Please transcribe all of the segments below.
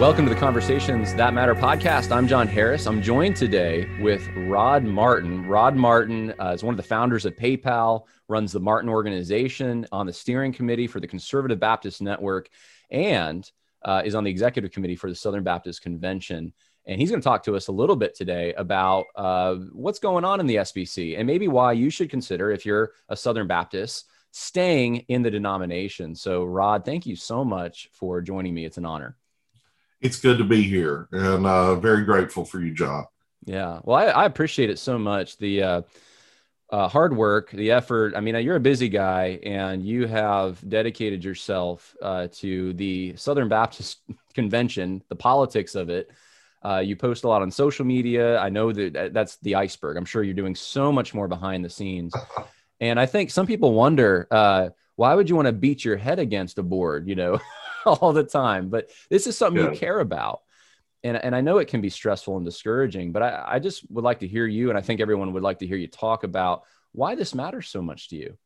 Welcome to the Conversations That Matter podcast. I'm John Harris. I'm joined today with Rod Martin. Rod Martin uh, is one of the founders of PayPal, runs the Martin organization on the steering committee for the Conservative Baptist Network, and uh, is on the executive committee for the Southern Baptist Convention. And he's going to talk to us a little bit today about uh, what's going on in the SBC and maybe why you should consider, if you're a Southern Baptist, staying in the denomination. So, Rod, thank you so much for joining me. It's an honor it's good to be here and uh, very grateful for you, John. Yeah. Well, I, I appreciate it so much. The uh, uh, hard work, the effort. I mean, you're a busy guy and you have dedicated yourself uh, to the Southern Baptist Convention, the politics of it. Uh, you post a lot on social media. I know that that's the iceberg. I'm sure you're doing so much more behind the scenes. and I think some people wonder uh, why would you want to beat your head against a board? You know, all the time, but this is something yeah. you care about. And, and I know it can be stressful and discouraging, but I, I just would like to hear you, and I think everyone would like to hear you talk about why this matters so much to you.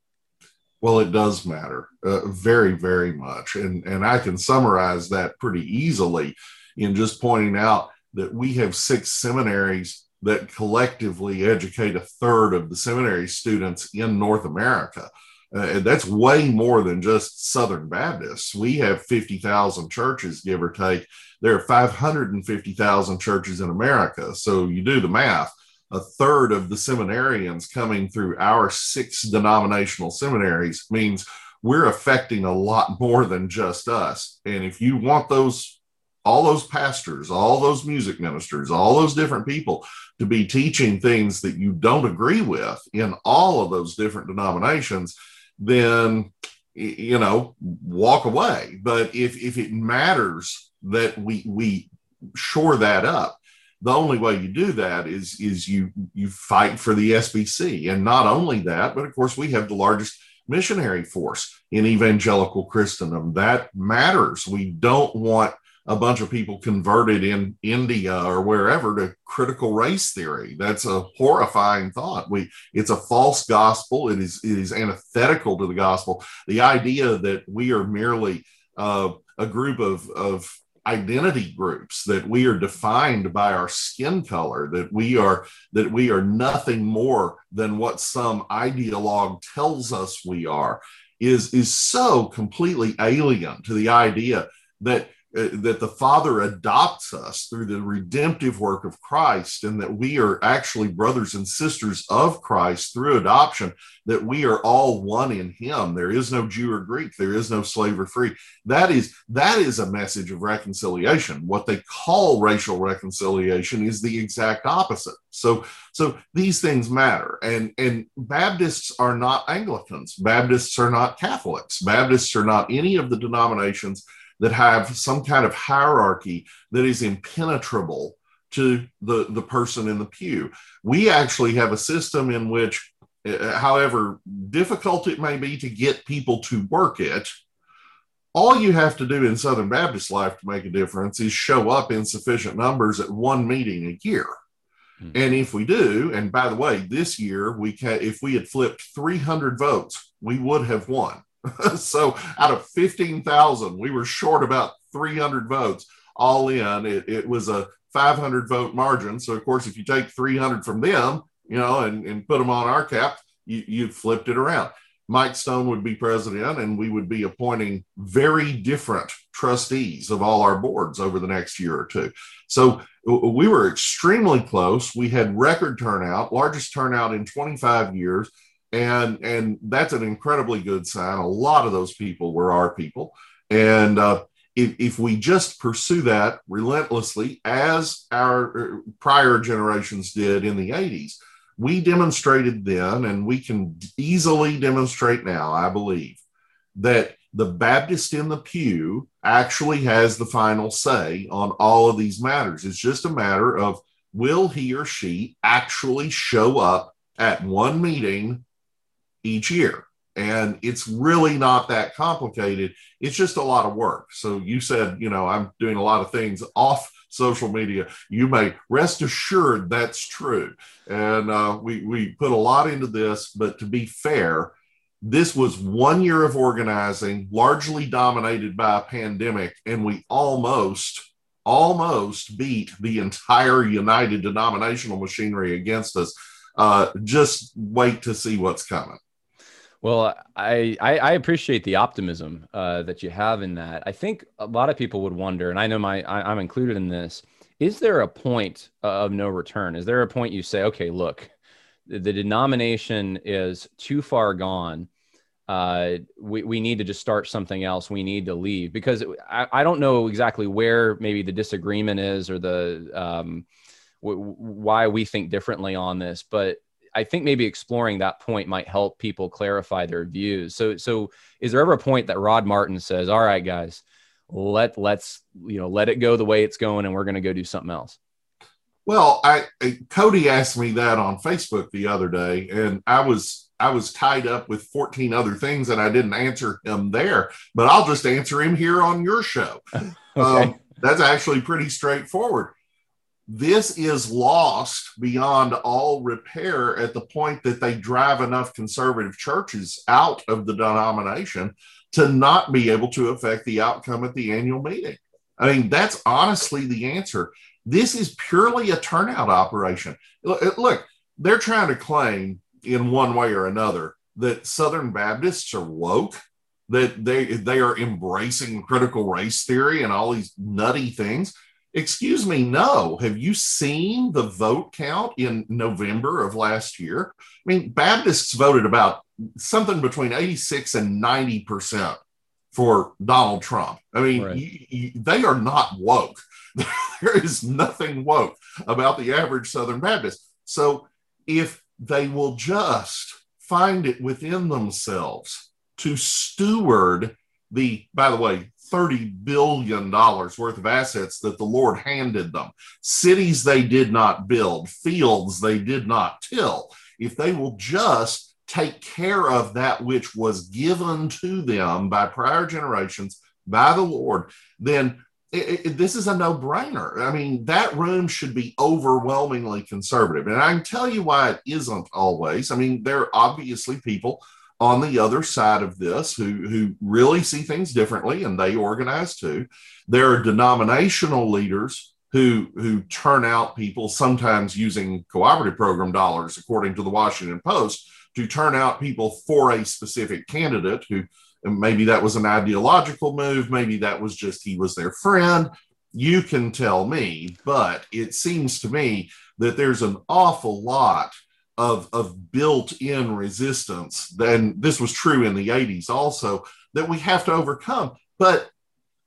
Well, it does matter uh, very, very much. And, and I can summarize that pretty easily in just pointing out that we have six seminaries that collectively educate a third of the seminary students in North America. Uh, that's way more than just Southern Baptists. We have 50,000 churches, give or take. There are 550,000 churches in America. So you do the math. A third of the seminarians coming through our six denominational seminaries means we're affecting a lot more than just us. And if you want those, all those pastors, all those music ministers, all those different people to be teaching things that you don't agree with in all of those different denominations, then you know walk away. But if if it matters that we we shore that up the only way you do that is is you you fight for the SBC and not only that but of course we have the largest missionary force in evangelical Christendom. That matters. We don't want a bunch of people converted in India or wherever to critical race theory. That's a horrifying thought. We it's a false gospel. It is it is antithetical to the gospel. The idea that we are merely uh, a group of of identity groups that we are defined by our skin color that we are that we are nothing more than what some ideologue tells us we are is is so completely alien to the idea that Uh, that the Father adopts us through the redemptive work of Christ, and that we are actually brothers and sisters of Christ through adoption, that we are all one in Him. There is no Jew or Greek, there is no slave or free. That is that is a message of reconciliation. What they call racial reconciliation is the exact opposite. So, so these things matter, and and Baptists are not Anglicans. Baptists are not Catholics. Baptists are not any of the denominations that have some kind of hierarchy that is impenetrable to the, the person in the pew. We actually have a system in which, uh, however difficult it may be to get people to work it, all you have to do in Southern Baptist life to make a difference is show up in sufficient numbers at one meeting a year. Mm-hmm. And if we do, and by the way, this year we can, if we had flipped 300 votes, we would have won. so out of 15,000, we were short about 300 votes all in. It, it, was a 500 vote margin. So, of course, if you take 300 from them, you know, and, and put them on our cap, you, you flipped it around. Mike Stone would be president, and we would be appointing very different trustees of all our boards over the next year or two. So we were extremely close. We had record turnout, largest turnout in 25 years and and that's an incredibly good sign. A lot of those people were our people, and uh, if, if we just pursue that relentlessly, as our uh, prior generations did in the '80s, we demonstrated then, and we can easily demonstrate now. I believe that the Baptist in the pew actually has the final say on all of these matters. It's just a matter of will he or she actually show up at one meeting each year. And it's really not that complicated. It's just a lot of work. So you said, you know, I'm doing a lot of things off social media. You may rest assured that's true. And uh, we, we put a lot into this, but to be fair, this was one year of organizing, largely dominated by a pandemic, and we almost almost beat the entire United denominational machinery against us. Uh, just wait to see what's coming. Well, I, I, I appreciate the optimism uh, that you have in that. I think a lot of people would wonder, and I know my I, I'm included in this. Is there a point of no return? Is there a point you say, okay, look, the, the denomination is too far gone. Uh, we, we need to just start something else. We need to leave because I, I don't know exactly where maybe the disagreement is or the um, w- why we think differently on this, but I think maybe exploring that point might help people clarify their views. So, so is there ever a point that Rod Martin says, "All right, guys, let let's you know let it go the way it's going, and we're going to go do something else"? Well, I, I Cody asked me that on Facebook the other day, and I was I was tied up with 14 other things, and I didn't answer him there. But I'll just answer him here on your show. okay. um, that's actually pretty straightforward this is lost beyond all repair at the point that they drive enough conservative churches out of the denomination to not be able to affect the outcome at the annual meeting. I mean, that's honestly the answer. This is purely a turnout operation. Look, they're trying to claim in one way or another that Southern Baptists are woke, that they they are embracing critical race theory and all these nutty things. Excuse me, no. Have you seen the vote count in November of last year? I mean, Baptists voted about something between 86 and 90% for Donald Trump. I mean, right. you, you, they are not woke. there is nothing woke about the average Southern Baptist. So if they will just find it within themselves to steward the, by the way, $30 billion worth of assets that the Lord handed them, cities they did not build, fields they did not till. If they will just take care of that which was given to them by prior generations, by the Lord, then it, it, this is a no brainer. I mean, that room should be overwhelmingly conservative. And I can tell you why it isn't always. I mean, there are obviously people on the other side of this who, who really see things differently and they organize too. There are denominational leaders who, who turn out people, sometimes using cooperative program dollars, according to the Washington Post, to turn out people for a specific candidate who maybe that was an ideological move, maybe that was just he was their friend. You can tell me, but it seems to me that there's an awful lot of, of built-in resistance, then this was true in the 80s also, that we have to overcome. But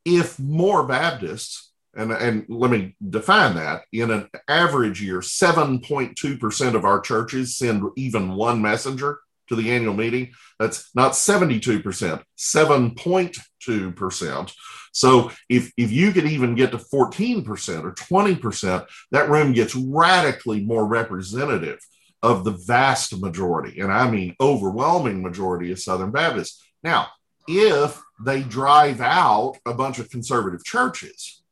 if more Baptists, and, and let me define that, in an average year, 7.2% of our churches send even one messenger to the annual meeting. That's not 72%, 7.2%. So if, if you could even get to 14% or 20%, that room gets radically more representative of the vast majority, and I mean overwhelming majority of Southern Baptists. Now, if they drive out a bunch of conservative churches,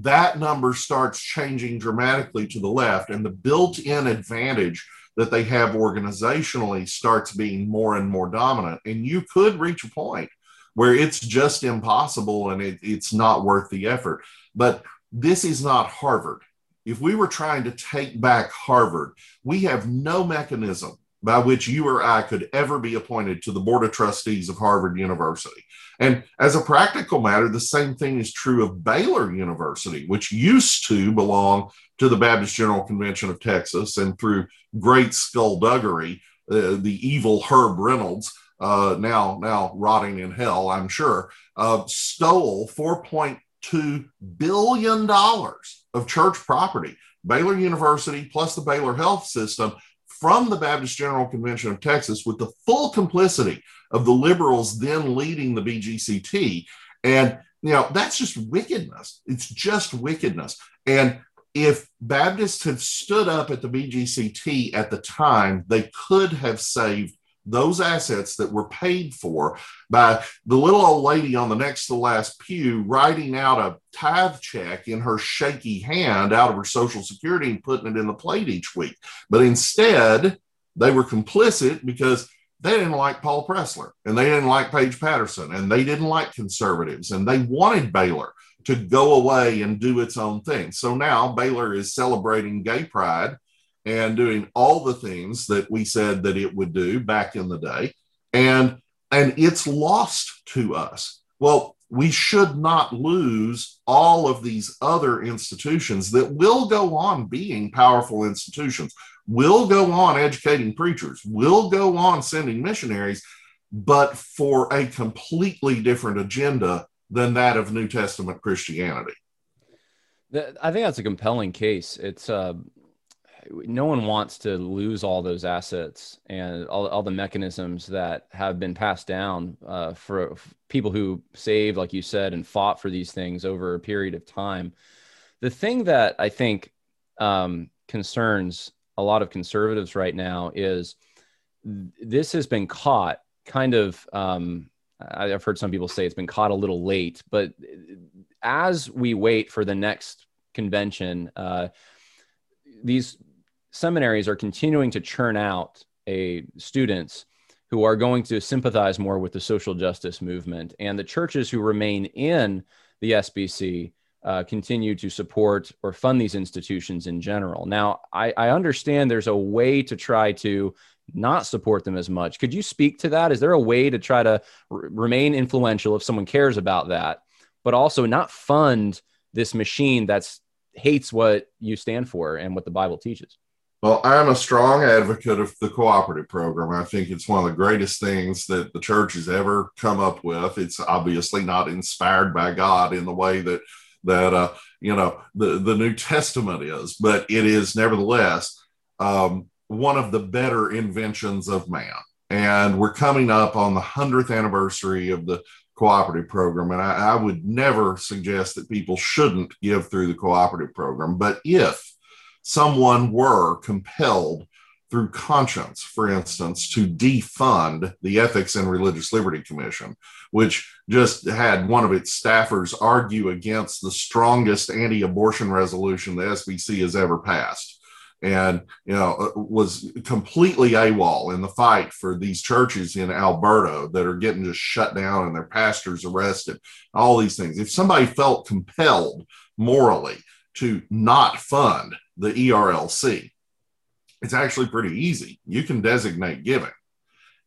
that number starts changing dramatically to the left, and the built in advantage that they have organizationally starts being more and more dominant. And you could reach a point where it's just impossible and it, it's not worth the effort. But this is not Harvard if we were trying to take back Harvard, we have no mechanism by which you or I could ever be appointed to the Board of Trustees of Harvard University. And as a practical matter, the same thing is true of Baylor University, which used to belong to the Baptist General Convention of Texas, and through great skullduggery, uh, the evil Herb Reynolds, uh, now now rotting in hell, I'm sure, uh, stole 4.2 billion dollars of church property, Baylor University plus the Baylor Health System from the Baptist General Convention of Texas with the full complicity of the liberals then leading the BGCT. And, you know, that's just wickedness. It's just wickedness. And if Baptists had stood up at the BGCT at the time, they could have saved those assets that were paid for by the little old lady on the next to last pew writing out a tithe check in her shaky hand out of her social security and putting it in the plate each week. But instead, they were complicit because they didn't like Paul Pressler and they didn't like Paige Patterson and they didn't like conservatives and they wanted Baylor to go away and do its own thing. So now Baylor is celebrating gay pride and doing all the things that we said that it would do back in the day. And and it's lost to us. Well, we should not lose all of these other institutions that will go on being powerful institutions, will go on educating preachers, will go on sending missionaries, but for a completely different agenda than that of New Testament Christianity. I think that's a compelling case. It's uh, no one wants to lose all those assets and all, all the mechanisms that have been passed down uh, for, people who saved, like you said, and fought for these things over a period of time. The thing that I think um, concerns a lot of conservatives right now is this has been caught kind of um, I've heard some people say it's been caught a little late, but as we wait for the next convention, uh, these seminaries are continuing to churn out a students who are going to sympathize more with the social justice movement, and the churches who remain in the SBC uh, continue to support or fund these institutions in general. Now, I, I understand there's a way to try to not support them as much. Could you speak to that? Is there a way to try to r- remain influential if someone cares about that, but also not fund this machine that's hates what you stand for and what the Bible teaches? Well, I'm a strong advocate of the cooperative program. I think it's one of the greatest things that the church has ever come up with. It's obviously not inspired by God in the way that that uh, you know the the New Testament is, but it is nevertheless um, one of the better inventions of man. And we're coming up on the 100th anniversary of the cooperative program. And I, I, would never suggest that people shouldn't give through the cooperative program. But if someone were compelled through conscience, for instance, to defund the Ethics and Religious Liberty Commission, which just had one of its staffers argue against the strongest anti abortion resolution the SBC has ever passed and you know uh, was completely AWOL in the fight for these churches in Alberta that are getting just shut down and their pastors arrested. All these things. If somebody felt compelled morally to not fund the ERLC, it's actually pretty easy. You can designate giving,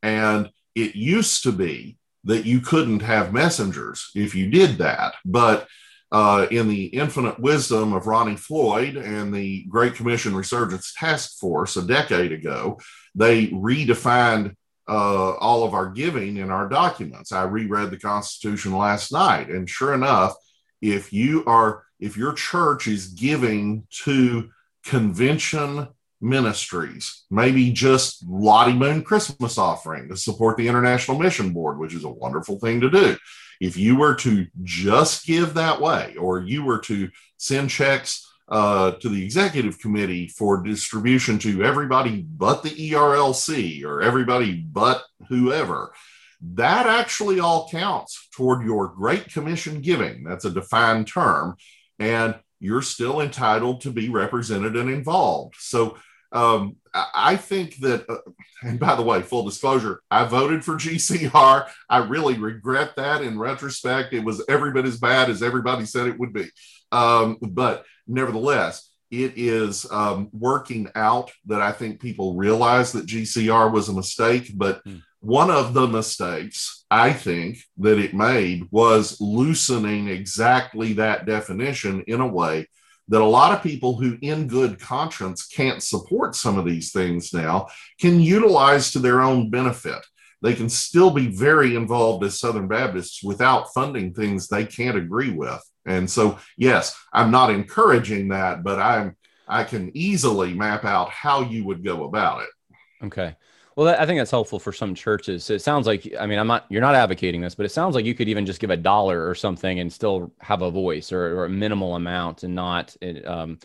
and it used to be that you couldn't have messengers if you did that, but uh, in the infinite wisdom of Ronnie Floyd and the Great Commission Resurgence Task Force a decade ago, they redefined uh, all of our giving in our documents. I reread the Constitution last night, and sure enough, if you are if your church is giving to convention ministries, maybe just Lottie Moon Christmas offering to support the International Mission Board, which is a wonderful thing to do. If you were to just give that way, or you were to send checks uh, to the executive committee for distribution to everybody but the ERLC or everybody but whoever, that actually all counts toward your Great Commission giving. That's a defined term. And you're still entitled to be represented and involved. So um, I think that, uh, and by the way, full disclosure, I voted for GCR. I really regret that in retrospect. It was every bit as bad as everybody said it would be. Um, but nevertheless, it is um, working out that I think people realize that GCR was a mistake. But mm. One of the mistakes I think that it made was loosening exactly that definition in a way that a lot of people who, in good conscience, can't support some of these things now can utilize to their own benefit. They can still be very involved as Southern Baptists without funding things they can't agree with. And so, yes, I'm not encouraging that, but I'm I can easily map out how you would go about it. Okay. Well, I think that's helpful for some churches. It sounds like, I mean, I'm not, you're not advocating this, but it sounds like you could even just give a dollar or something and still have a voice or, or a minimal amount and not, um,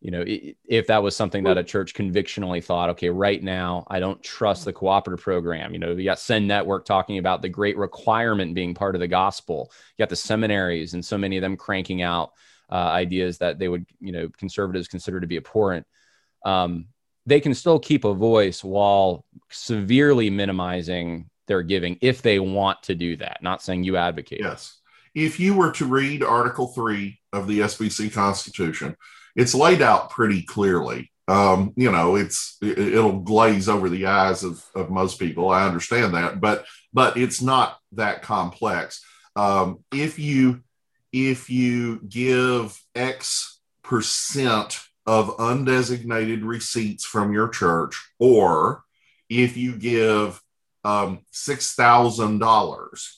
you know, if that was something that a church convictionally thought, okay, right now, I don't trust the cooperative program. You know, you got Send Network talking about the great requirement being part of the gospel. You got the seminaries and so many of them cranking out uh, ideas that they would, you know, conservatives consider to be abhorrent. Um, they can still keep a voice while severely minimizing their giving if they want to do that. Not saying you advocate. Yes. if you were to read Article 3 of the SBC Constitution, it's laid out pretty clearly. Um, you know, it's it, it'll glaze over the eyes of, of most people. I understand that, but but it's not that complex. Um, if you if you give X percent of undesignated receipts from your church, or if you give um, $6,000,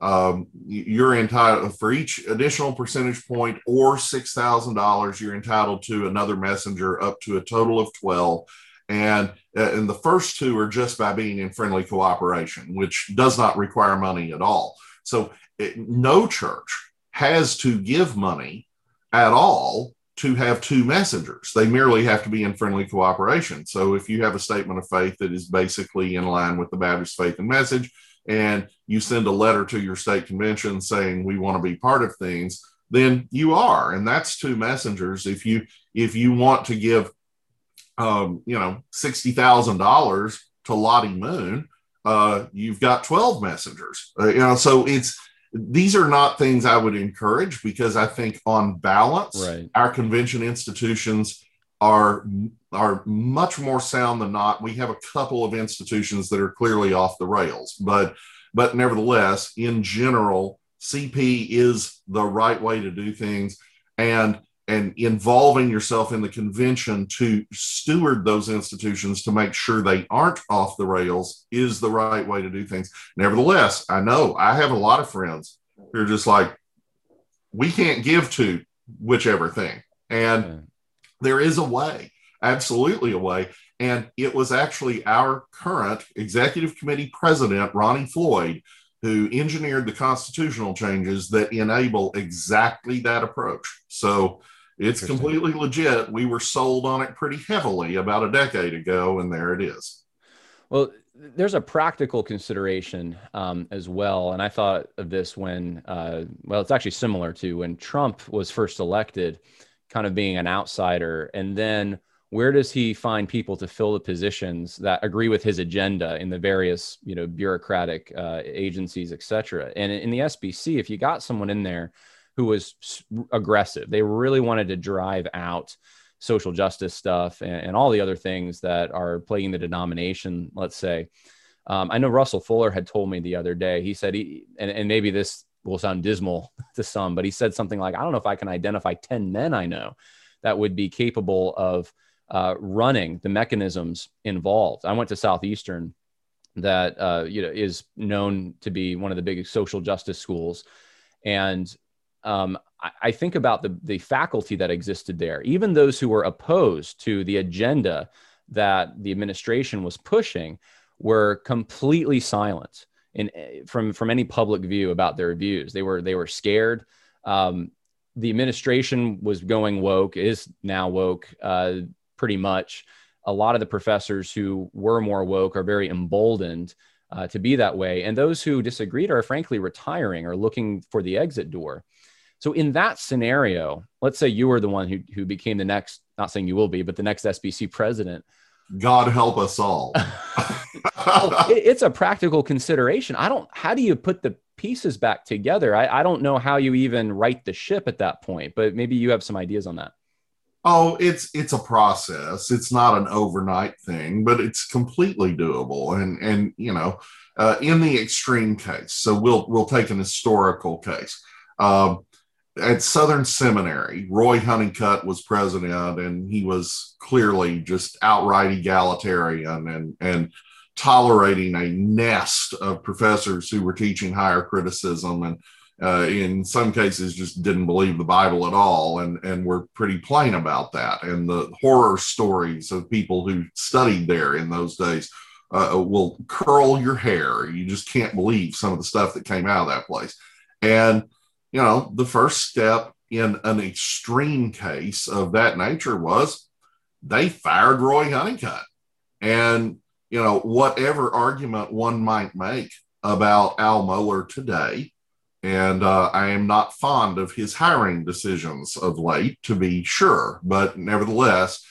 um, you're entitled for each additional percentage point or $6,000, you're entitled to another messenger up to a total of 12. And, uh, and the first two are just by being in friendly cooperation, which does not require money at all. So it, no church has to give money at all to have two messengers. They merely have to be in friendly cooperation. So if you have a statement of faith that is basically in line with the Baptist faith and message, and you send a letter to your state convention saying we want to be part of things, then you are, and that's two messengers. If you if you want to give, um, you know, sixty thousand dollars to Lottie Moon, uh, you've got twelve messengers. Uh, you know, so it's these are not things I would encourage because I think on balance, right. our convention institutions are are much more sound than not. We have a couple of institutions that are clearly off the rails, but but nevertheless, in general, CP is the right way to do things, and and involving yourself in the convention to steward those institutions to make sure they aren't off the rails is the right way to do things. Nevertheless, I know I have a lot of friends who are just like, we can't give to whichever thing. And yeah. there is a way, absolutely a way. And it was actually our current executive committee president, Ronnie Floyd, who engineered the constitutional changes that enable exactly that approach. So it's completely legit. We were sold on it pretty heavily about a decade ago, and there it is. Well, there's a practical consideration um, as well. And I thought of this when, uh, well, it's actually similar to when Trump was first elected, kind of being an outsider. And then where does he find people to fill the positions that agree with his agenda in the various, you know, bureaucratic uh, agencies, et cetera? And in the SBC, if you got someone in there who was aggressive. They really wanted to drive out social justice stuff and, and all the other things that are plaguing the denomination, let's say. Um, I know Russell Fuller had told me the other day, he said, he, and, and maybe this will sound dismal to some, but he said something like, I don't know if I can identify 10 men I know that would be capable of uh, running the mechanisms involved. I went to Southeastern that uh, you know is known to be one of the biggest social justice schools and um, I, I think about the, the faculty that existed there, even those who were opposed to the agenda that the administration was pushing were completely silent in from from any public view about their views. They were they were scared. Um, the administration was going woke, is now woke, uh, pretty much. A lot of the professors who were more woke are very emboldened uh, to be that way, and those who disagreed are frankly retiring or looking for the exit door. So in that scenario, let's say you were the one who, who became the next, not saying you will be, but the next SBC president. God help us all. well, it, it's a practical consideration. I don't, how do you put the pieces back together? I, I don't know how you even right the ship at that point, but maybe you have some ideas on that. Oh, it's it's a process. It's not an overnight thing, but it's completely doable. And and you know, uh, in the extreme case, so we'll we'll take an historical case. Um, at Southern Seminary, Roy Honeycutt was president, and he was clearly just outright egalitarian and and tolerating a nest of professors who were teaching higher criticism and uh, in some cases just didn't believe the Bible at all and and were pretty plain about that. And the horror stories of people who studied there in those days uh, will curl your hair. You just can't believe some of the stuff that came out of that place. And you know, the first step in an extreme case of that nature was they fired Roy Honeycutt. And, you know, whatever argument one might make about Al Mohler today, and uh, I am not fond of his hiring decisions of late, to be sure. But nevertheless,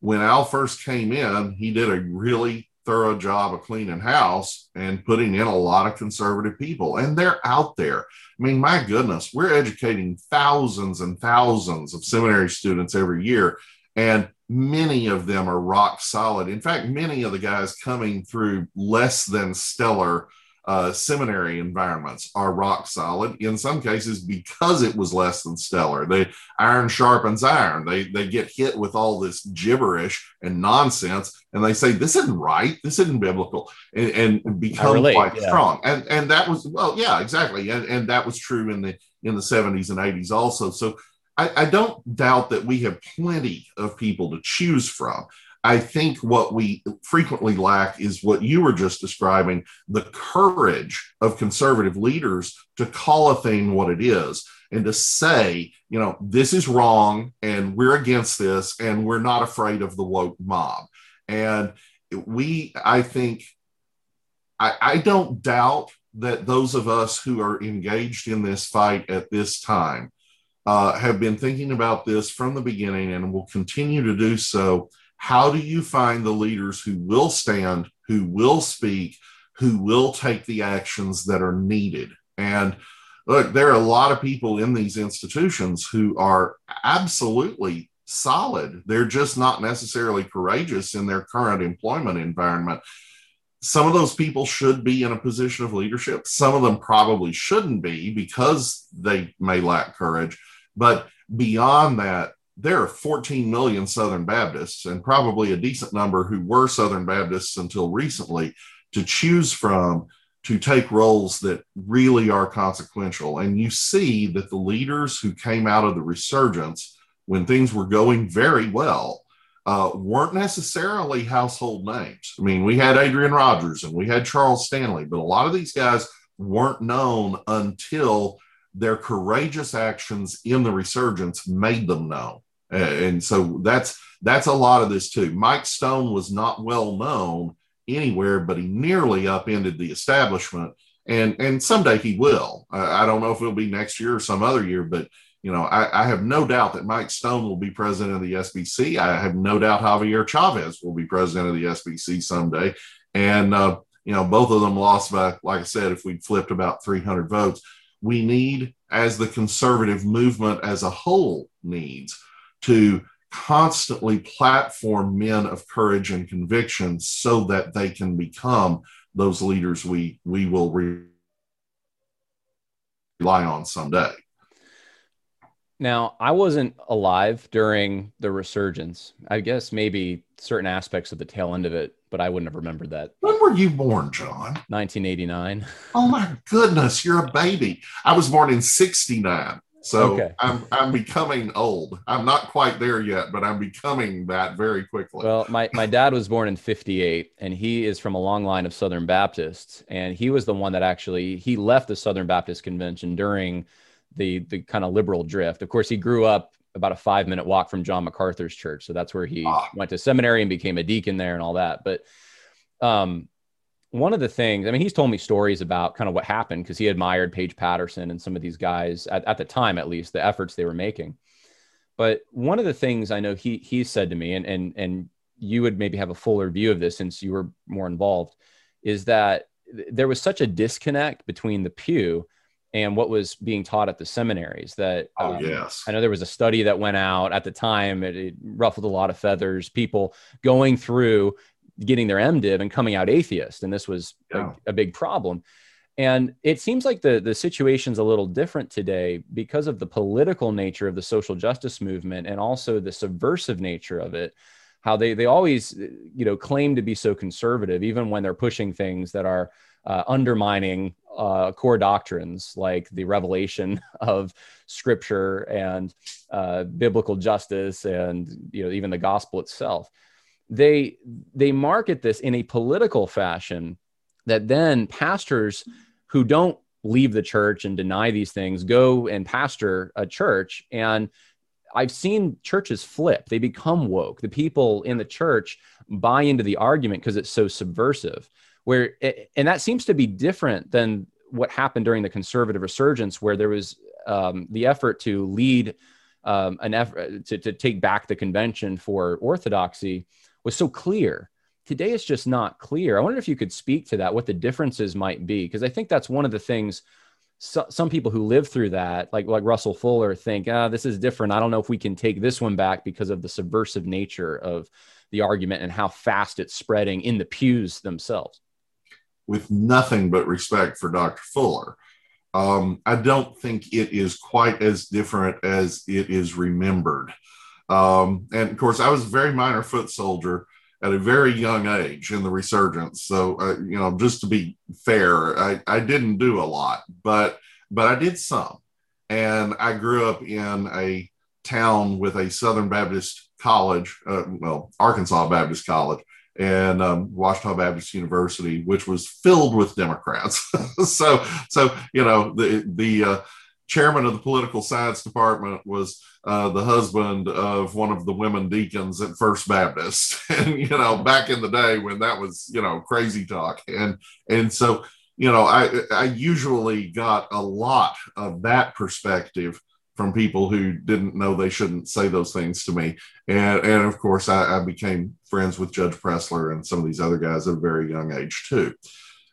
when Al first came in, he did a really thorough job of cleaning house and putting in a lot of conservative people. And they're out there. I mean, my goodness, we're educating thousands and thousands of seminary students every year. And many of them are rock solid. In fact, many of the guys coming through less than stellar uh, seminary environments are rock solid in some cases because it was less than stellar. They iron sharpens iron. They they get hit with all this gibberish and nonsense, and they say this isn't right, this isn't biblical, and, and become relate, quite yeah. strong. And and that was well, yeah, exactly, and and that was true in the in the seventies and eighties also. So. I, I don't doubt that we have plenty of people to choose from. I think what we frequently lack is what you were just describing the courage of conservative leaders to call a thing what it is and to say, you know, this is wrong and we're against this and we're not afraid of the woke mob. And we, I think, I, I don't doubt that those of us who are engaged in this fight at this time uh, have been thinking about this from the beginning and will continue to do so how do you find the leaders who will stand, who will speak, who will take the actions that are needed? And look, there are a lot of people in these institutions who are absolutely solid. They're just not necessarily courageous in their current employment environment. Some of those people should be in a position of leadership. Some of them probably shouldn't be because they may lack courage. But beyond that, there are 14 million Southern Baptists and probably a decent number who were Southern Baptists until recently to choose from to take roles that really are consequential. And you see that the leaders who came out of the resurgence when things were going very well uh, weren't necessarily household names. I mean, we had Adrian Rogers and we had Charles Stanley, but a lot of these guys weren't known until their courageous actions in the resurgence made them known and so that's that's a lot of this too. Mike Stone was not well known anywhere, but he nearly upended the establishment, and and someday he will. I don't know if it'll be next year or some other year, but you know, I, I, have no doubt that Mike Stone will be president of the SBC. I have no doubt Javier Chavez will be president of the SBC someday, and uh, you know, both of them lost by, like I said, if we flipped about 300 votes. We need, as the conservative movement as a whole needs, to constantly platform men of courage and conviction so that they can become those leaders we we will rely on someday. Now, I wasn't alive during the resurgence. I guess maybe certain aspects of the tail end of it, but I wouldn't have remembered that. When were you born, John? 1989. Oh my goodness, you're a baby. I was born in 69. So okay. I'm I'm becoming old. I'm not quite there yet, but I'm becoming that very quickly. Well, my, my dad was born in 58 and he is from a long line of Southern Baptists. And he was the one that actually he left the Southern Baptist convention during the the kind of liberal drift. Of course, he grew up about a five minute walk from John MacArthur's church. So that's where he ah. went to seminary and became a deacon there and all that. But um one of the things, I mean, he's told me stories about kind of what happened because he admired Paige Patterson and some of these guys at, at the time, at least the efforts they were making. But one of the things I know he he said to me, and and and you would maybe have a fuller view of this since you were more involved, is that there was such a disconnect between the pew and what was being taught at the seminaries that oh um, yes i know there was a study that went out at the time it, it, ruffled a lot of feathers people going through getting their MDiv and coming out atheist. And this was yeah. a, a, big problem. And it seems like the, the situation's a little different today because of the political nature of the social justice movement and also the subversive nature of it. How they, they always, you know, claim to be so conservative, even when they're pushing things that are uh, undermining uh, core doctrines like the revelation of scripture and uh, biblical justice and you know even the gospel itself they they market this in a political fashion that then pastors who don't leave the church and deny these things go and pastor a church and I've seen churches flip. They become woke. The people in the church buy into the argument because it's so subversive. Where it, and that seems to be different than what happened during the conservative resurgence, where there was um, the effort to lead um, an effort to, to take back the convention for orthodoxy was so clear today it's just not clear. I wonder if you could speak to that, what the differences might be, because I think that's one of the things so, some people who live through that, like like Russell Fuller, think, ah, this is different. I don't know if we can take this one back because of the subversive nature of the argument and how fast it's spreading in the pews themselves. With nothing but respect for Dr. Fuller, um, I don't think it is quite as different as it is remembered. Um, and of course, I was a very minor foot soldier at a very young age in the resurgence. So, uh, you know, just to be fair, I, I didn't do a lot, but but I did some. And I grew up in a town with a Southern Baptist college, uh, well, Arkansas Baptist College, and um, Ouachita Baptist University, which was filled with Democrats. so, so you know, the the uh, chairman of the political science department was uh, the husband of one of the women deacons at First Baptist, and you know, back in the day when that was you know crazy talk, and and so you know, I I usually got a lot of that perspective from people who didn't know they shouldn't say those things to me, and and of course I, I became friends with Judge Pressler and some of these other guys at a very young age too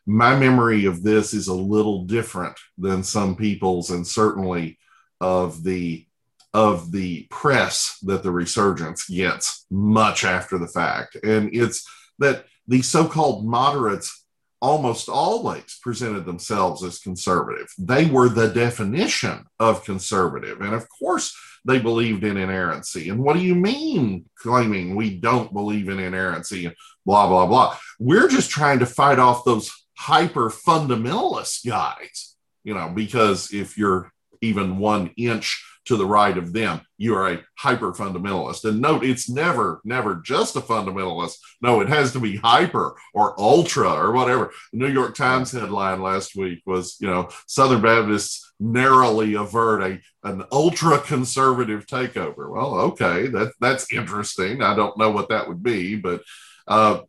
my memory of this is a little different than some people's and certainly of the of the press that the resurgence gets much after the fact. And it's that the so-called moderates almost always presented themselves as conservative. They were the definition of conservative. And of course they believed in inerrancy. And what do you mean claiming we don't believe in inerrancy and blah blah blah? We're just trying to fight off those hyper fundamentalist guys, you know, because if you're even one inch to the right of them, you are a hyper fundamentalist. And note, it's never, never just a fundamentalist. No, it has to be hyper or ultra or whatever. The New York Times headline last week was, you know, Southern Baptists narrowly avert a an ultra conservative takeover. Well, okay, that that's interesting. I don't know what that would be, but uh,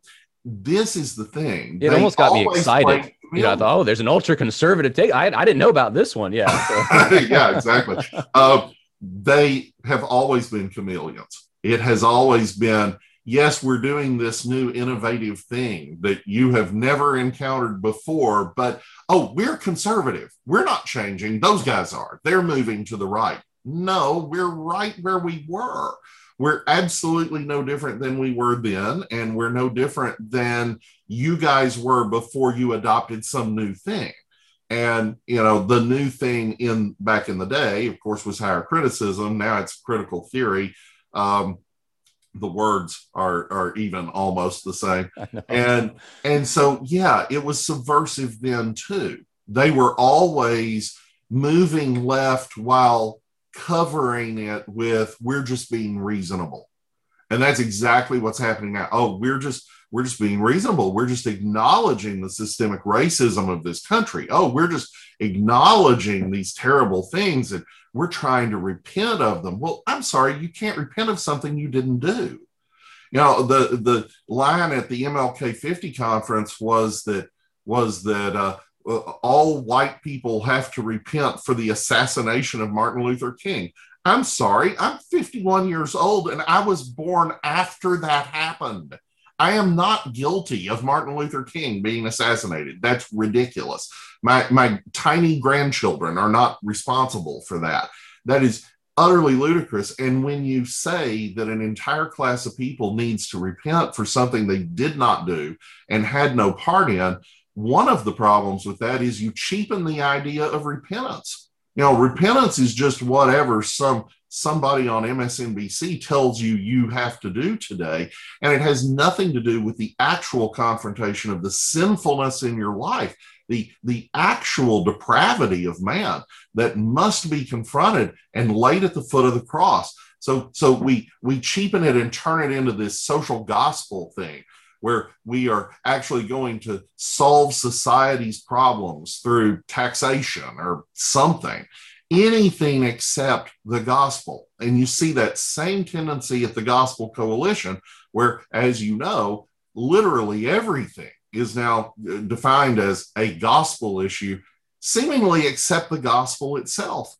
this is the thing. It they almost got me excited. You know, I thought, oh, there's an ultra conservative take. I, I didn't know about this one. Yeah. So. yeah, exactly. Uh, they have always been chameleons. It has always been, yes, we're doing this new innovative thing that you have never encountered before, but oh, we're conservative. We're not changing. Those guys are. They're moving to the right. No, we're right where we were we're absolutely no different than we were then and we're no different than you guys were before you adopted some new thing. And you know the new thing in back in the day of course was higher criticism. Now it's critical theory. Um, the words are are even almost the same. And and so yeah it was subversive then too. They were always moving left while covering it with we're just being reasonable. And that's exactly what's happening now. Oh we're just we're just being reasonable. We're just acknowledging the systemic racism of this country. Oh we're just acknowledging these terrible things and we're trying to repent of them. Well i'm sorry you can't repent of something you didn't do. You know the the line at the mlk 50 conference was that was that uh, Uh, all white people have to repent for the assassination of Martin Luther King. I'm sorry, I'm 51 years old and I was born after that happened. I am not guilty of Martin Luther King being assassinated. That's ridiculous. My, my tiny grandchildren are not responsible for that. That is utterly ludicrous. And when you say that an entire class of people needs to repent for something they did not do and had no part in, one of the problems with that is you cheapen the idea of repentance. You know, repentance is just whatever some somebody on MSNBC tells you you have to do today, and it has nothing to do with the actual confrontation of the sinfulness in your life, the the actual depravity of man that must be confronted and laid at the foot of the cross. So so we we cheapen it and turn it into this social gospel thing where we are actually going to solve society's problems through taxation or something. Anything except the gospel. And you see that same tendency at the Gospel Coalition, where, as you know, literally everything is now uh, defined as a gospel issue, seemingly except the gospel itself.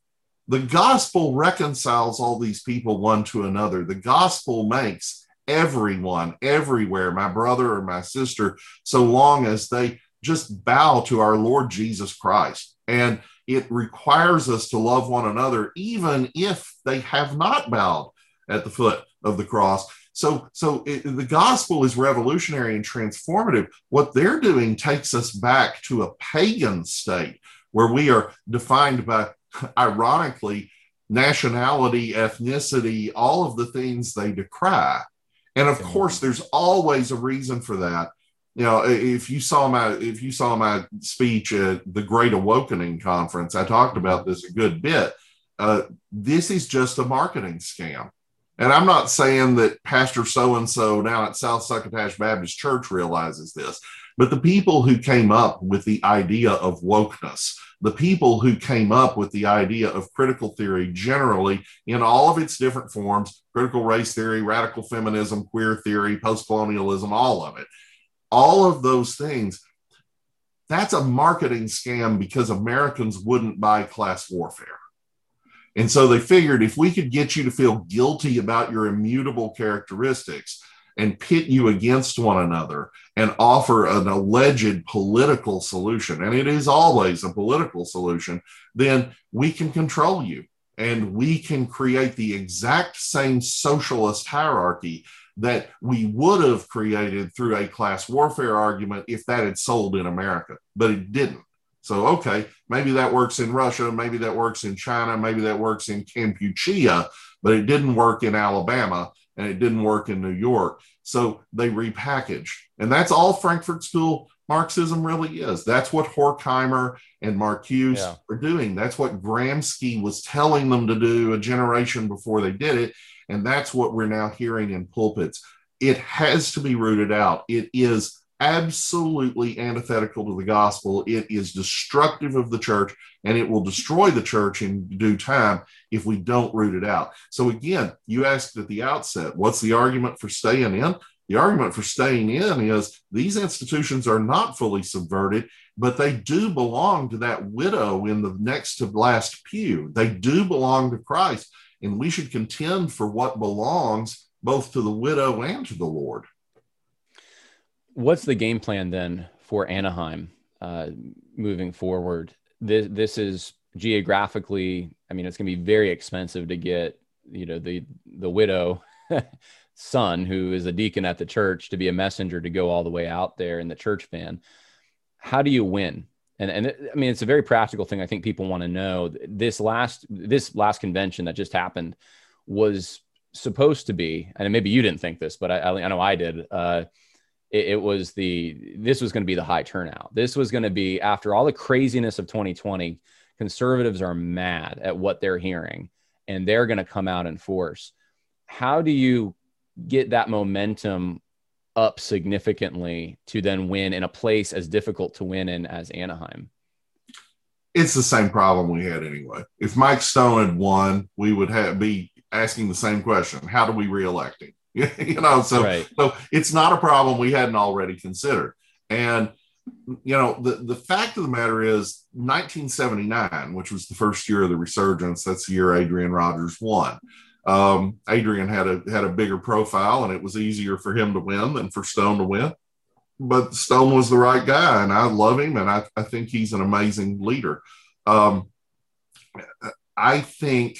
The gospel reconciles all these people one to another. The gospel makes everyone, everywhere, my brother or my sister, so long as they just bow to our Lord Jesus Christ. And it requires us to love one another, even if they have not bowed at the foot of the cross. So, so it, the gospel is revolutionary and transformative. What they're doing takes us back to a pagan state where we are defined by, ironically, nationality, ethnicity, all of the things they decry. And of course, there's always a reason for that. You know, if you saw my if you saw my speech at the Great Awakening conference, I talked about this a good bit. Uh, this is just a marketing scam. And I'm not saying that Pastor so and so now at South Succotash Baptist Church realizes this, but the people who came up with the idea of wokeness, the people who came up with the idea of critical theory generally in all of its different forms critical race theory, radical feminism, queer theory, post colonialism, all of it all of those things. That's a marketing scam because Americans wouldn't buy class warfare. And so they figured if we could get you to feel guilty about your immutable characteristics and pit you against one another and offer an alleged political solution, and it is always a political solution, then we can control you and we can create the exact same socialist hierarchy that we would have created through a class warfare argument if that had sold in America, but it didn't. So, okay, maybe that works in Russia, maybe that works in China, maybe that works in Kampuchea, but it didn't work in Alabama and it didn't work in New York. So they repackaged. And that's all Frankfurt School Marxism really is. That's what Horkheimer and Marcuse yeah. are doing. That's what Gramsci was telling them to do a generation before they did it. And that's what we're now hearing in pulpits. It has to be rooted out. It is absolutely antithetical to the gospel. It is destructive of the church and it will destroy the church in due time if we don't root it out. So, again, you asked at the outset, what's the argument for staying in? The argument for staying in is these institutions are not fully subverted, but they do belong to that widow in the next to last pew. They do belong to Christ, and we should contend for what belongs both to the widow and to the Lord what's the game plan then for Anaheim uh, moving forward? This this is geographically. I mean, it's going to be very expensive to get you know the the widow son who is a deacon at the church to be a messenger to go all the way out there in the church van. How do you win? And and I mean, it's a very practical thing. I think people want to know. This last this last convention that just happened was supposed to be, and maybe you didn't think this, but I, I know I did. Uh, it, it was the this was going to be the high turnout. This was going to be after all the craziness of 2020. Conservatives are mad at what they're hearing, and they're going to come out in force. How do you get that momentum up significantly to then win in a place as difficult to win in as Anaheim? It's the same problem we had anyway. If Mike Stone had won, we would have be asking the same question: How do we reelect him? you know, so right. so it's not a problem we hadn't already considered. And you know, the, the fact of the matter is 1979, which was the first year of the resurgence, that's the year Adrian Rogers won. Um, Adrian had a had a bigger profile and it was easier for him to win than for Stone to win. But Stone was the right guy, and I love him, and I, I think he's an amazing leader. Um, I think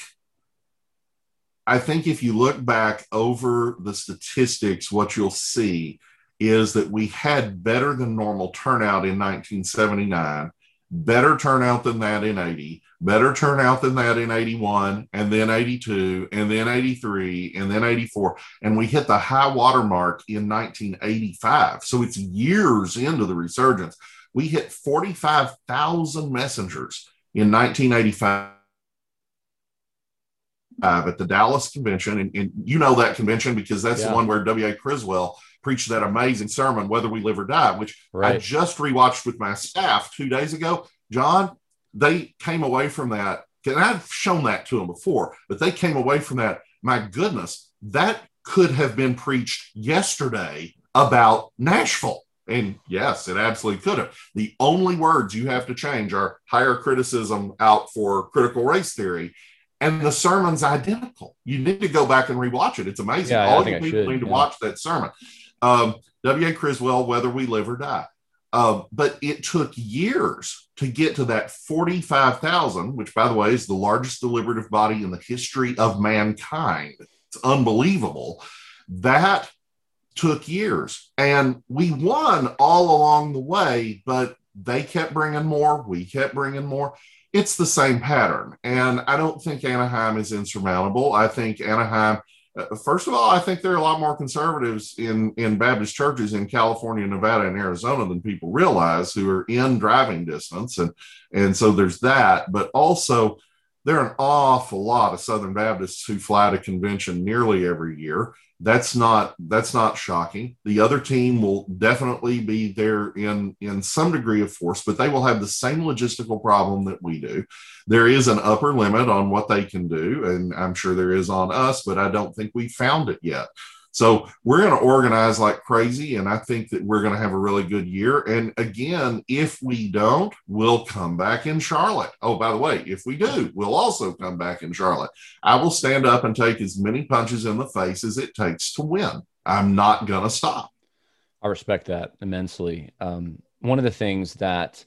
I think if you look back over the statistics, what you'll see is that we had better than normal turnout in 1979, better turnout than that in 80, better turnout than that in 81, and then 82, and then 83, and then 84. And we hit the high water mark in 1985. So it's years into the resurgence. We hit 45,000 messengers in 1985 uh, at the Dallas convention, and, and, you know that convention because that's yeah. the one where W.A. Criswell preached that amazing sermon, Whether We Live or Die, which right. I just rewatched with my staff two days ago. John, they came away from that, and I've shown that to them before, but they came away from that. My goodness, that could have been preached yesterday about Nashville. And yes, it absolutely could have. The only words you have to change are higher criticism out for critical race theory and the sermon's identical. You need to go back and rewatch it. It's amazing. Yeah, All you people need to yeah. watch that sermon. Um, W.A. Criswell, Whether We Live or Die. Uh, but it took years to get to that 45,000, which, by the way, is the largest deliberative body in the history of mankind. It's unbelievable. That took years. And we won all along the way, but they kept bringing more. We kept bringing more it's the same pattern. And I don't think Anaheim is insurmountable. I think Anaheim, uh, first of all, I think there are a lot more conservatives in, in Baptist churches in California, Nevada, and Arizona than people realize who are in driving distance. And, and so there's that. But also, there are an awful lot of Southern Baptists who fly to convention nearly every year that's not that's not shocking. The other team will definitely be there in in some degree of force but they will have the same logistical problem that we do. There is an upper limit on what they can do and i'm sure there is on us but i don't think we found it yet so we're going to organize like crazy. And I think that we're going to have a really good year. And again, if we don't, we'll come back in Charlotte. Oh, by the way, if we do, we'll also come back in Charlotte. I will stand up and take as many punches in the face as it takes to win. I'm not going to stop. I respect that immensely. Um, one of the things that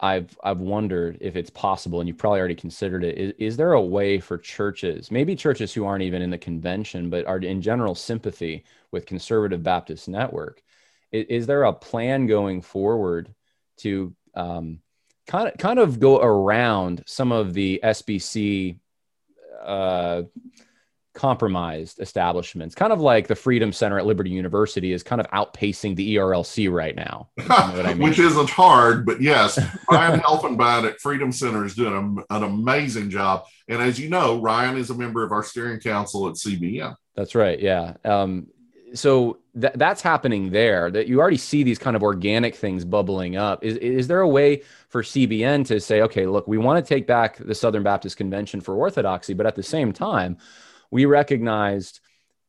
I've I've wondered if it's possible, and you've probably already considered it. Is, is there a way for churches, maybe churches who aren't even in the convention, but are in general sympathy with Conservative Baptist Network? Is, is there a plan going forward to um, kind of kind of go around some of the SBC uh, compromised establishments, kind of like the Freedom Center at Liberty University is kind of outpacing the ERLC right now. You know I mean? Which isn't hard, but yes, Ryan Helfenbein at Freedom Center is doing a, an amazing job. And as you know, Ryan is a member of our steering council at CBN. That's right. Yeah. Um, so th- that's happening there that you already see these kind of organic things bubbling up is, is there a way for cbn to say okay look we want to take back the southern baptist convention for orthodoxy but at the same time we recognized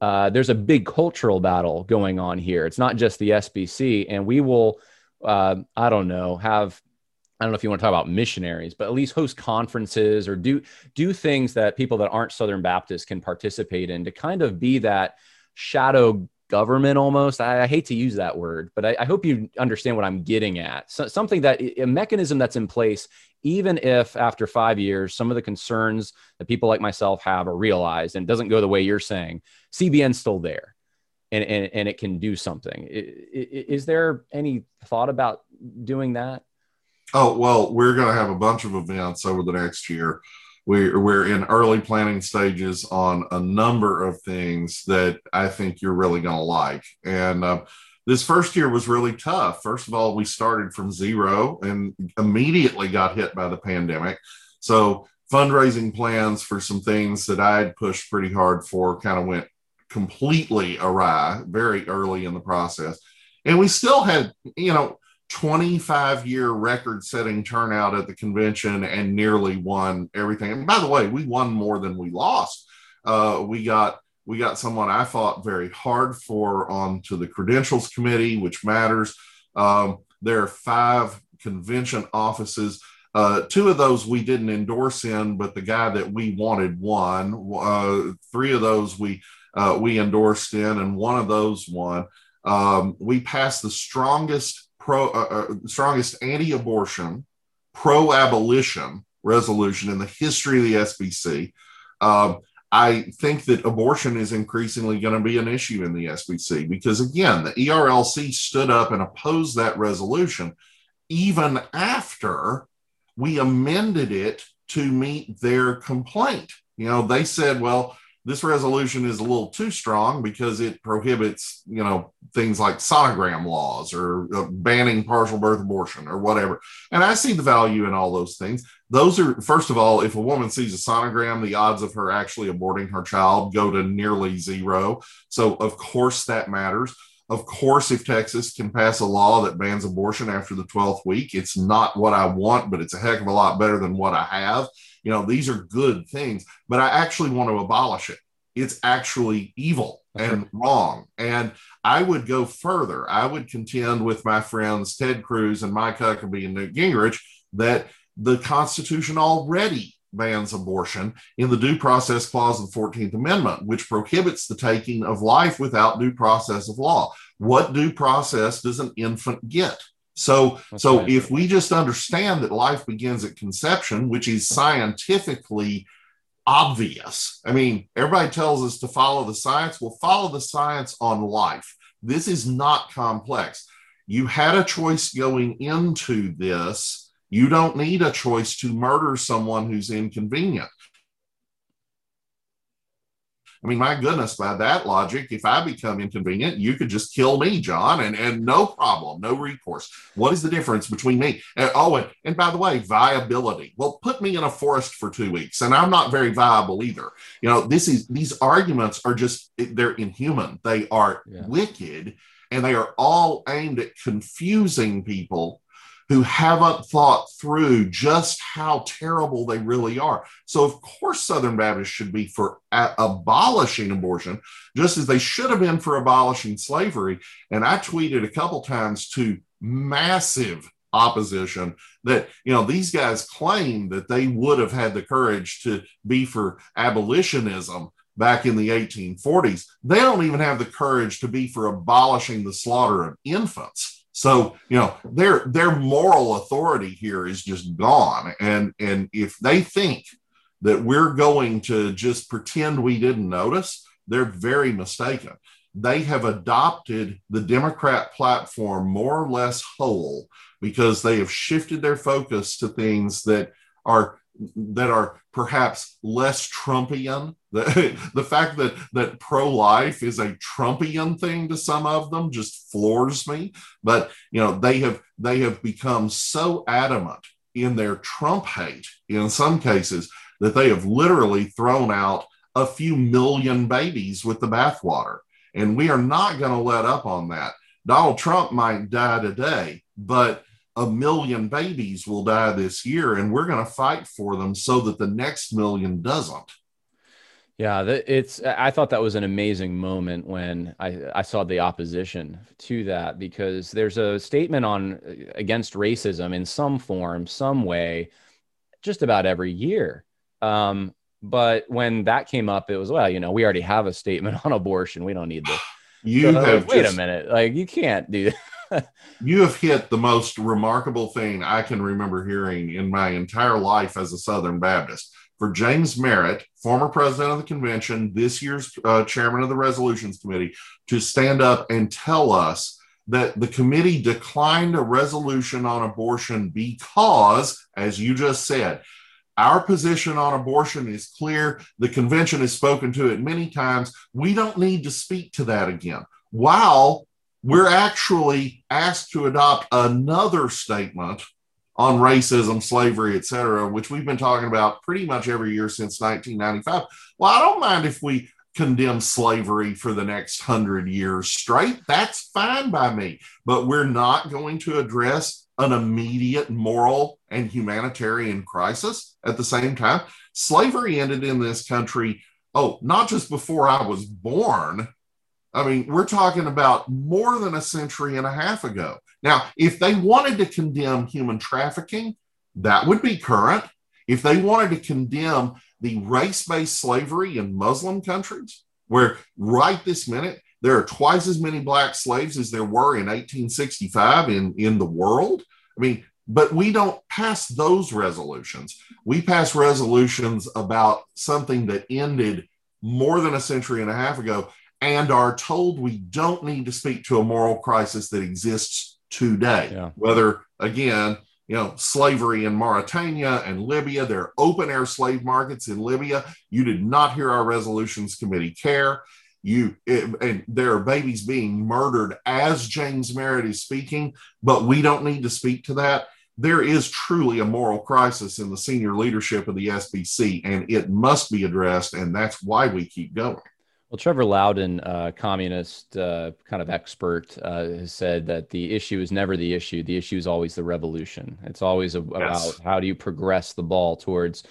uh, there's a big cultural battle going on here. It's not just the SBC, and we will, uh, I don't know, have I don't know if you want to talk about missionaries, but at least host conferences or do do things that people that aren't Southern Baptists can participate in to kind of be that shadow government almost. I, I hate to use that word, but I, I, hope you understand what I'm getting at. So, something that a mechanism that's in place even if after five years, some of the concerns that people like myself have are realized and doesn't go the way you're saying, CBN's still there and, and, and it can do something. Is there any thought about doing that? Oh, well, we're going to have a bunch of events over the next year. We're, we're in early planning stages on a number of things that I think you're really going to like. And uh, this first year was really tough. First of all, we started from zero and immediately got hit by the pandemic. So, fundraising plans for some things that I'd pushed pretty hard for kind of went completely awry very early in the process. And we still had, you know, 25 year record setting turnout at the convention and nearly won everything. And by the way, we won more than we lost. Uh, we got we got someone I fought very hard for onto the credentials committee, which matters. Um, there are five convention offices. Uh, two of those we didn't endorse in, but the guy that we wanted won. Uh, three of those we uh, we endorsed in, and one of those won. Um, we passed the strongest pro, uh, uh, strongest anti-abortion, pro-abolition resolution in the history of the SBC. Um, I think that abortion is increasingly going to be an issue in the SBC because, again, the ERLC stood up and opposed that resolution even after we amended it to meet their complaint. You know, they said, well, this resolution is a little too strong because it prohibits, you know, things like sonogram laws or uh, banning partial birth abortion or whatever. And I see the value in all those things. Those are, first of all, if a woman sees a sonogram, the odds of her actually aborting her child go to nearly zero. So, of course, that matters. Of course, if Texas can pass a law that bans abortion after the 12th week, it's not what I want, but it's a heck of a lot better than what I have. You know, these are good things, but I actually want to abolish it. It's actually evil and wrong. And I would go further. I would contend with my friends Ted Cruz and Mike Huckabee and Newt Gingrich that the Constitution already bans abortion in the Due Process Clause of the 14th Amendment, which prohibits the taking of life without due process of law. What due process does an infant get? So, That's so right. if we just understand that life begins at conception, which is scientifically obvious. I mean, everybody tells us to follow the science. Well, follow the science on life. This is not complex. You had a choice going into this. You don't need a choice to murder someone who's inconvenient. I mean, my goodness, by that logic, if I become inconvenient, you could just kill me, John, and, and no problem, no recourse. What is the difference between me? And, oh, and, and by the way, viability. Well, put me in a forest for two weeks, and I'm not very viable either. You know, this is these arguments are just they're inhuman. They are yeah. wicked, and they are all aimed at confusing people who haven't thought through just how terrible they really are. So, of course, Southern Baptists should be for a- abolishing abortion, just as they should have been for abolishing slavery. And I tweeted a couple times to massive opposition that you know these guys claim that they would have had the courage to be for abolitionism back in the 1840s they don't even have the courage to be for abolishing the slaughter of infants so you know their their moral authority here is just gone, and and if they think that we're going to just pretend we didn't notice, they're very mistaken. They have adopted the Democrat platform more or less whole because they have shifted their focus to things that are that are perhaps less Trumpian. The, the fact that that pro-life is a Trumpian thing to some of them just floors me. But you know, they have they have become so adamant in their Trump hate in some cases that they have literally thrown out a few million babies with the bathwater. And we are not going to let up on that. Donald Trump might die today, but a million babies will die this year, and we're going to fight for them so that the next million doesn't. Yeah, it's. I thought that was an amazing moment when I, I saw the opposition to that because there's a statement on against racism in some form, some way, just about every year. Um, but when that came up, it was well, you know, we already have a statement on abortion. We don't need this. You so, have wait just, a minute, like you can't do. you have hit the most remarkable thing I can remember hearing in my entire life as a Southern Baptist. For James Merritt, former president of the convention, this year's uh, chairman of the resolutions committee, to stand up and tell us that the committee declined a resolution on abortion because, as you just said, our position on abortion is clear. The convention has spoken to it many times. We don't need to speak to that again. While we're actually asked to adopt another statement on racism, slavery, etc., which we've been talking about pretty much every year since 1995. Well, I don't mind if we condemn slavery for the next hundred years straight. That's fine by me. But we're not going to address an immediate moral and humanitarian crisis at the same time. Slavery ended in this country, oh, not just before I was born, I mean, we're talking about more than a century and a half ago. Now, if they wanted to condemn human trafficking, that would be current. If they wanted to condemn the race based slavery in Muslim countries, where right this minute there are twice as many black slaves as there were in 1865 in, in the world, I mean, but we don't pass those resolutions. We pass resolutions about something that ended more than a century and a half ago and are told we don't need to speak to a moral crisis that exists today. Yeah. Whether, again, you know, slavery in Mauritania and Libya, there are open air slave markets in Libya. You did not hear our resolutions committee care. You it, and there are babies being murdered as James Merritt is speaking, but we don't need to speak to that. There is truly a moral crisis in the senior leadership of the SBC, and it must be addressed, and that's why we keep going. Well, Trevor Loudon, uh, communist uh, kind of expert, uh, has said that the issue is never the issue. The issue is always the revolution. It's always a, yes. about how do you progress the ball towards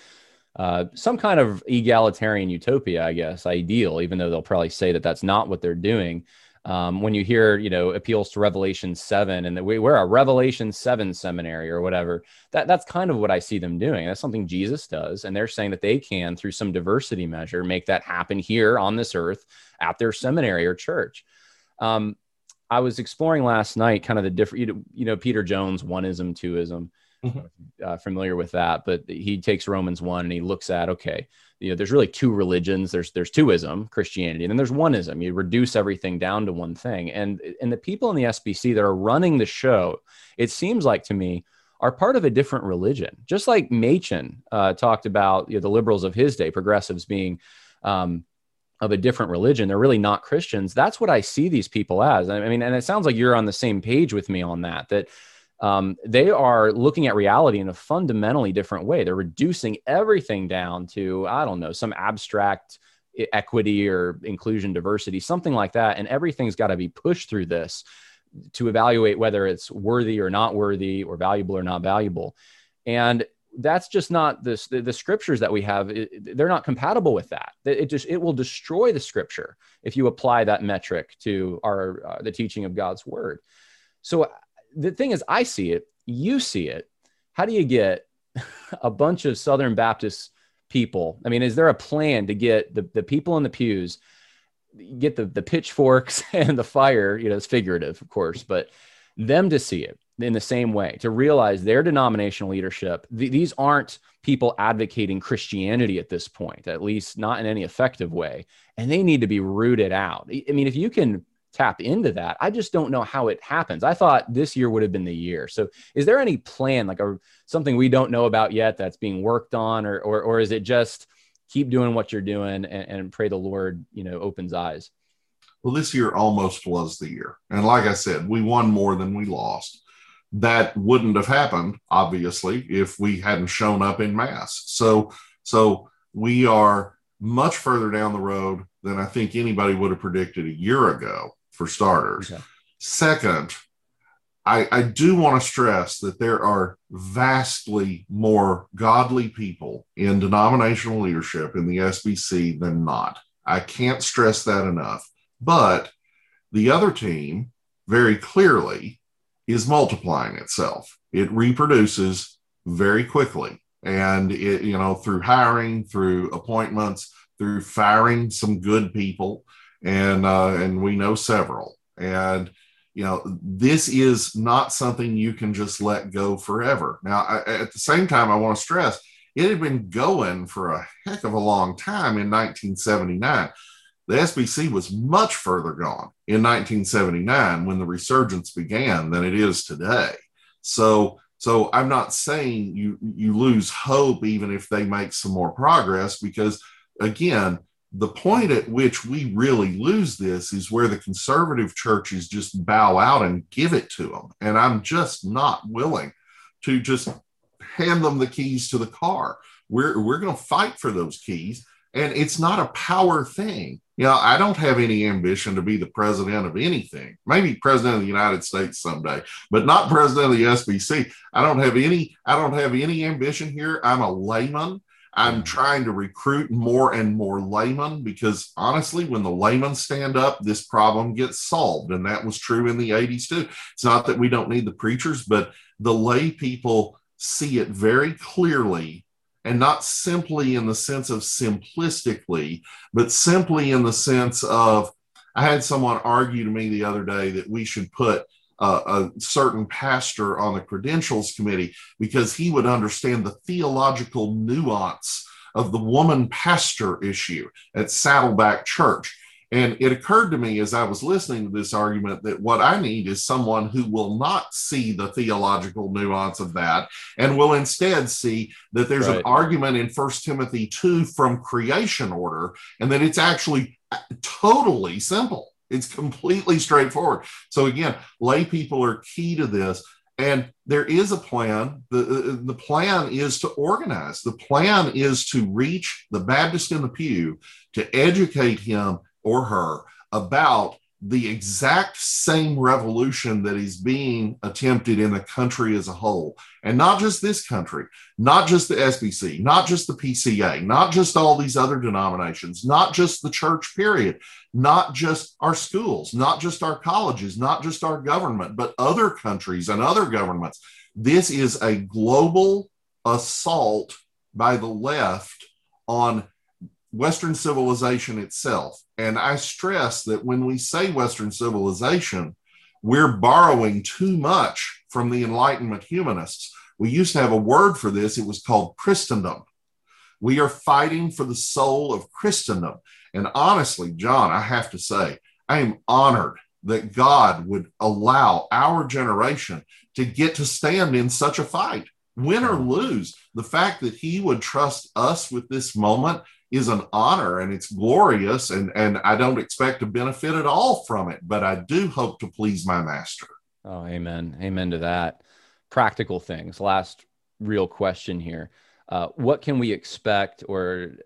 uh, some kind of egalitarian utopia, I guess, ideal, even though they'll probably say that that's not what they're doing. Um, when you hear, you know, appeals to Revelation 7 and that we, we're a Revelation 7 seminary or whatever, that, that's kind of what I see them doing. That's something Jesus does. And they're saying that they can, through some diversity measure, make that happen here on this earth at their seminary or church. Um, I was exploring last night kind of the different, you know, you know Peter Jones, oneism, twoism. Mm-hmm. Uh, familiar with that, but he takes Romans one and he looks at okay, you know, there's really two religions. There's there's twoism, Christianity, and then there's oneism. You reduce everything down to one thing, and and the people in the SBC that are running the show, it seems like to me, are part of a different religion. Just like Machen uh, talked about, you know, the liberals of his day, progressives being. Um, of a different religion. They're really not Christians. That's what I see these people as. I mean, and it sounds like you're on the same page with me on that, that um, they are looking at reality in a fundamentally different way. They're reducing everything down to, I don't know, some abstract equity or inclusion, diversity, something like that. And everything's got to be pushed through this to evaluate whether it's worthy or not worthy or valuable or not valuable. And that's just not this, the, the scriptures that we have. It, they're not compatible with that. It just, it will destroy the scripture if you apply that metric to our, uh, the teaching of God's word. So the thing is, I see it, you see it. How do you get a bunch of Southern Baptist people? I mean, is there a plan to get the, the people in the pews, get the, the pitchforks and the fire? You know, it's figurative, of course, but them to see it in the same way, to realize their denominational leadership, th- these aren't people advocating Christianity at this point, at least not in any effective way. And they need to be rooted out. I mean, if you can tap into that. I just don't know how it happens. I thought this year would have been the year. So is there any plan, like a something we don't know about yet that's being worked on, or or, or is it just keep doing what you're doing and, and pray the Lord, you know, opens eyes? Well, this year almost was the year. And like I said, we won more than we lost. That wouldn't have happened, obviously, if we hadn't shown up in mass. So so we are much further down the road than I think anybody would have predicted a year ago for starters. Okay. Second, I, I do want to stress that there are vastly more godly people in denominational leadership in the SBC than not. I can't stress that enough. But the other team, very clearly, is multiplying itself. It reproduces very quickly. And it, you know, through hiring, through appointments, through firing some good people, and uh, and we know several. And you know, this is not something you can just let go forever. Now, I, at the same time, I want to stress it had been going for a heck of a long time in 1979. The SBC was much further gone in 1979 when the resurgence began than it is today. So, so I'm not saying you you lose hope even if they make some more progress because again, the point at which we really lose this is where the conservative churches just bow out and give it to them. And I'm just not willing to just hand them the keys to the car. We're, we're going to fight for those keys. And it's not a power thing. You know, I don't have any ambition to be the president of anything. Maybe president of the United States someday, but not president of the SBC. I don't have any, I don't have any ambition here. I'm a layman. I'm trying to recruit more and more laymen because honestly, when the laymen stand up, this problem gets solved. And that was true in the 80s too. It's not that we don't need the preachers, but the lay people see it very clearly and not simply in the sense of simplistically, but simply in the sense of I had someone argue to me the other day that we should put a certain pastor on the credentials committee because he would understand the theological nuance of the woman pastor issue at Saddleback Church. And it occurred to me as I was listening to this argument that what I need is someone who will not see the theological nuance of that and will instead see that there's right. an argument in First Timothy 2 from creation order and that it's actually totally simple. It's completely straightforward. So again, lay people are key to this. And there is a plan. The, the plan is to organize. The plan is to reach the Baptist in the pew to educate him or her about the exact same revolution that is being attempted in the country as a whole. And not just this country, not just the SBC, not just the PCA, not just all these other denominations, not just the church, period, not just our schools, not just our colleges, not just our government, but other countries and other governments. This is a global assault by the left on Western civilization itself. And I stress that when we say Western civilization, we're borrowing too much from the Enlightenment humanists. We used to have a word for this, it was called Christendom. We are fighting for the soul of Christendom. And honestly, John, I have to say, I am honored that God would allow our generation to get to stand in such a fight, win or lose. The fact that He would trust us with this moment is an honor and it's glorious and and I don't expect to benefit at all from it but I do hope to please my master. Oh amen. Amen to that. Practical things. Last real question here. Uh, what can we expect or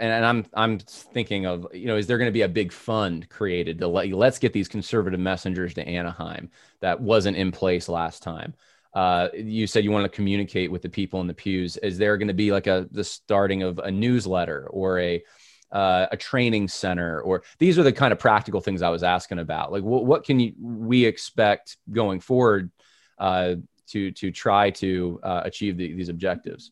and, and, i'm i'm thinking of you know is there going to be a big fund created to let you let's get these conservative messengers to anaheim that wasn't in place last time uh, you said you want to communicate with the people in the pews. Is there going to be like a the starting of a newsletter or a uh, a training center or these are the kind of practical things I was asking about. Like what what can you, we expect going forward uh, to to try to uh, achieve the, these objectives?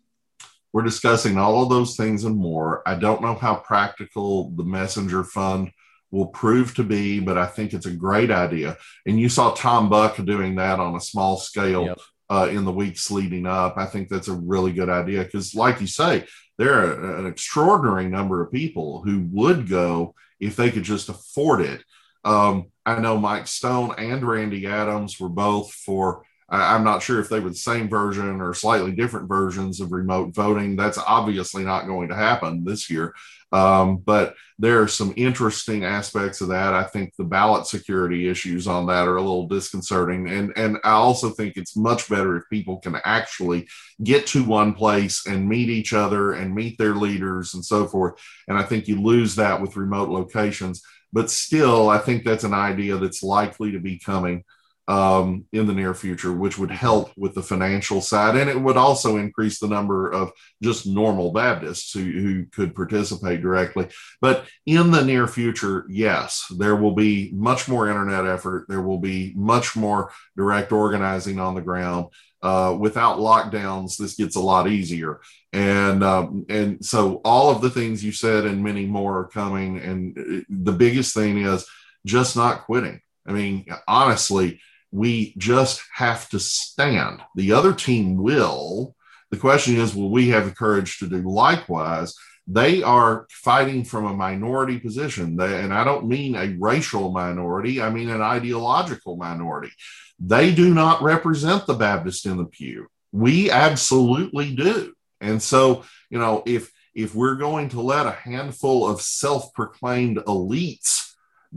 We're discussing all of those things and more. I don't know how practical the messenger fund will prove to be, but I think it's a great idea. And you saw Tom Buck doing that on a small scale yep uh, in the weeks leading up. I think that's a really good idea because, like you say, there are an extraordinary number of people who would go if they could just afford it. Um, I know Mike Stone and Randy Adams were both for. I'm not sure if they were the same version or slightly different versions of remote voting. That's obviously not going to happen this year. Um, but there are some interesting aspects of that. I think the ballot security issues on that are a little disconcerting. And, and I also think it's much better if people can actually get to one place and meet each other and meet their leaders and so forth. And I think you lose that with remote locations. But still, I think that's an idea that's likely to be coming um, in the near future, which would help with the financial side. And it would also increase the number of just normal Baptists who, who could participate directly. But in the near future, yes, there will be much more internet effort. There will be much more direct organizing on the ground. Uh, without lockdowns, this gets a lot easier. And um, and so all of the things you said and many more are coming. And uh, the biggest thing is just not quitting. I mean, honestly, we just have to stand. The other team will. The question is, will we have the courage to do likewise? They are fighting from a minority position. They, and I don't mean a racial minority, I mean an ideological minority. They do not represent the Baptist in the pew. We absolutely do. And so, you know, if if we're going to let a handful of self-proclaimed elites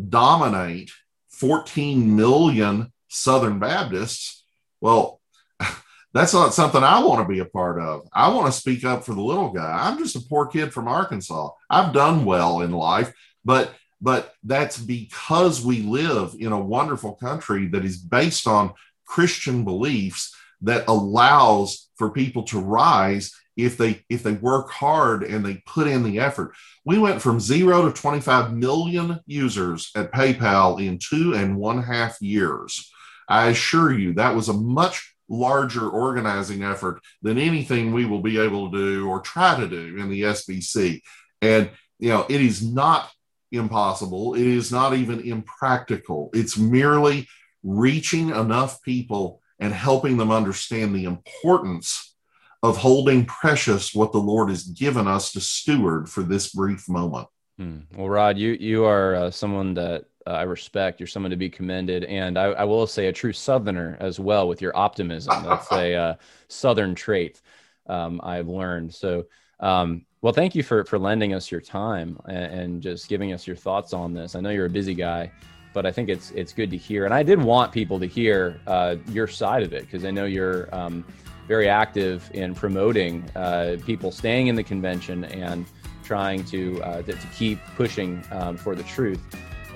dominate 14 million Southern Baptists, well, that's not something I want to be a part of. I want to speak up for the little guy. I'm just a poor kid from Arkansas. I've done well in life, but but that's because we live in a wonderful country that is based on Christian beliefs that allows for people to rise if they if they work hard and they put in the effort. We went from zero to 25 million users at PayPal in two and one half years. I assure you that was a much larger organizing effort than anything we will be able to do or try to do in the SBC. And, you know, it is not impossible. It is not even impractical. It's merely reaching enough people and helping them understand the importance of holding precious what the Lord has given us to steward for this brief moment. Hmm. Well, Rod, you you are uh, someone that uh, I respect. You're someone to be commended, and I, I, will say a true Southerner as well with your optimism. That's a uh, Southern trait um, I've learned. So, um, well, thank you for for lending us your time and, and, just giving us your thoughts on this. I know you're a busy guy, but I think it's it's good to hear. And I did want people to hear uh, your side of it because I know you're um, very active in promoting uh, people staying in the convention and trying to uh, to, to keep pushing um, for the truth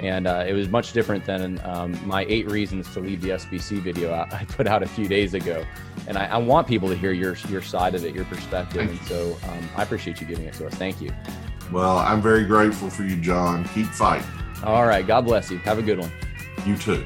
and uh, it was much different than um, my eight reasons to leave the SBC video I put out a few days ago. And I, I, want people to hear your your side of it, your perspective, and so um, I appreciate you giving it to us. Thank you. Well, I'm very grateful for you, John. Keep fighting. All right. God bless you. Have a good one. You too.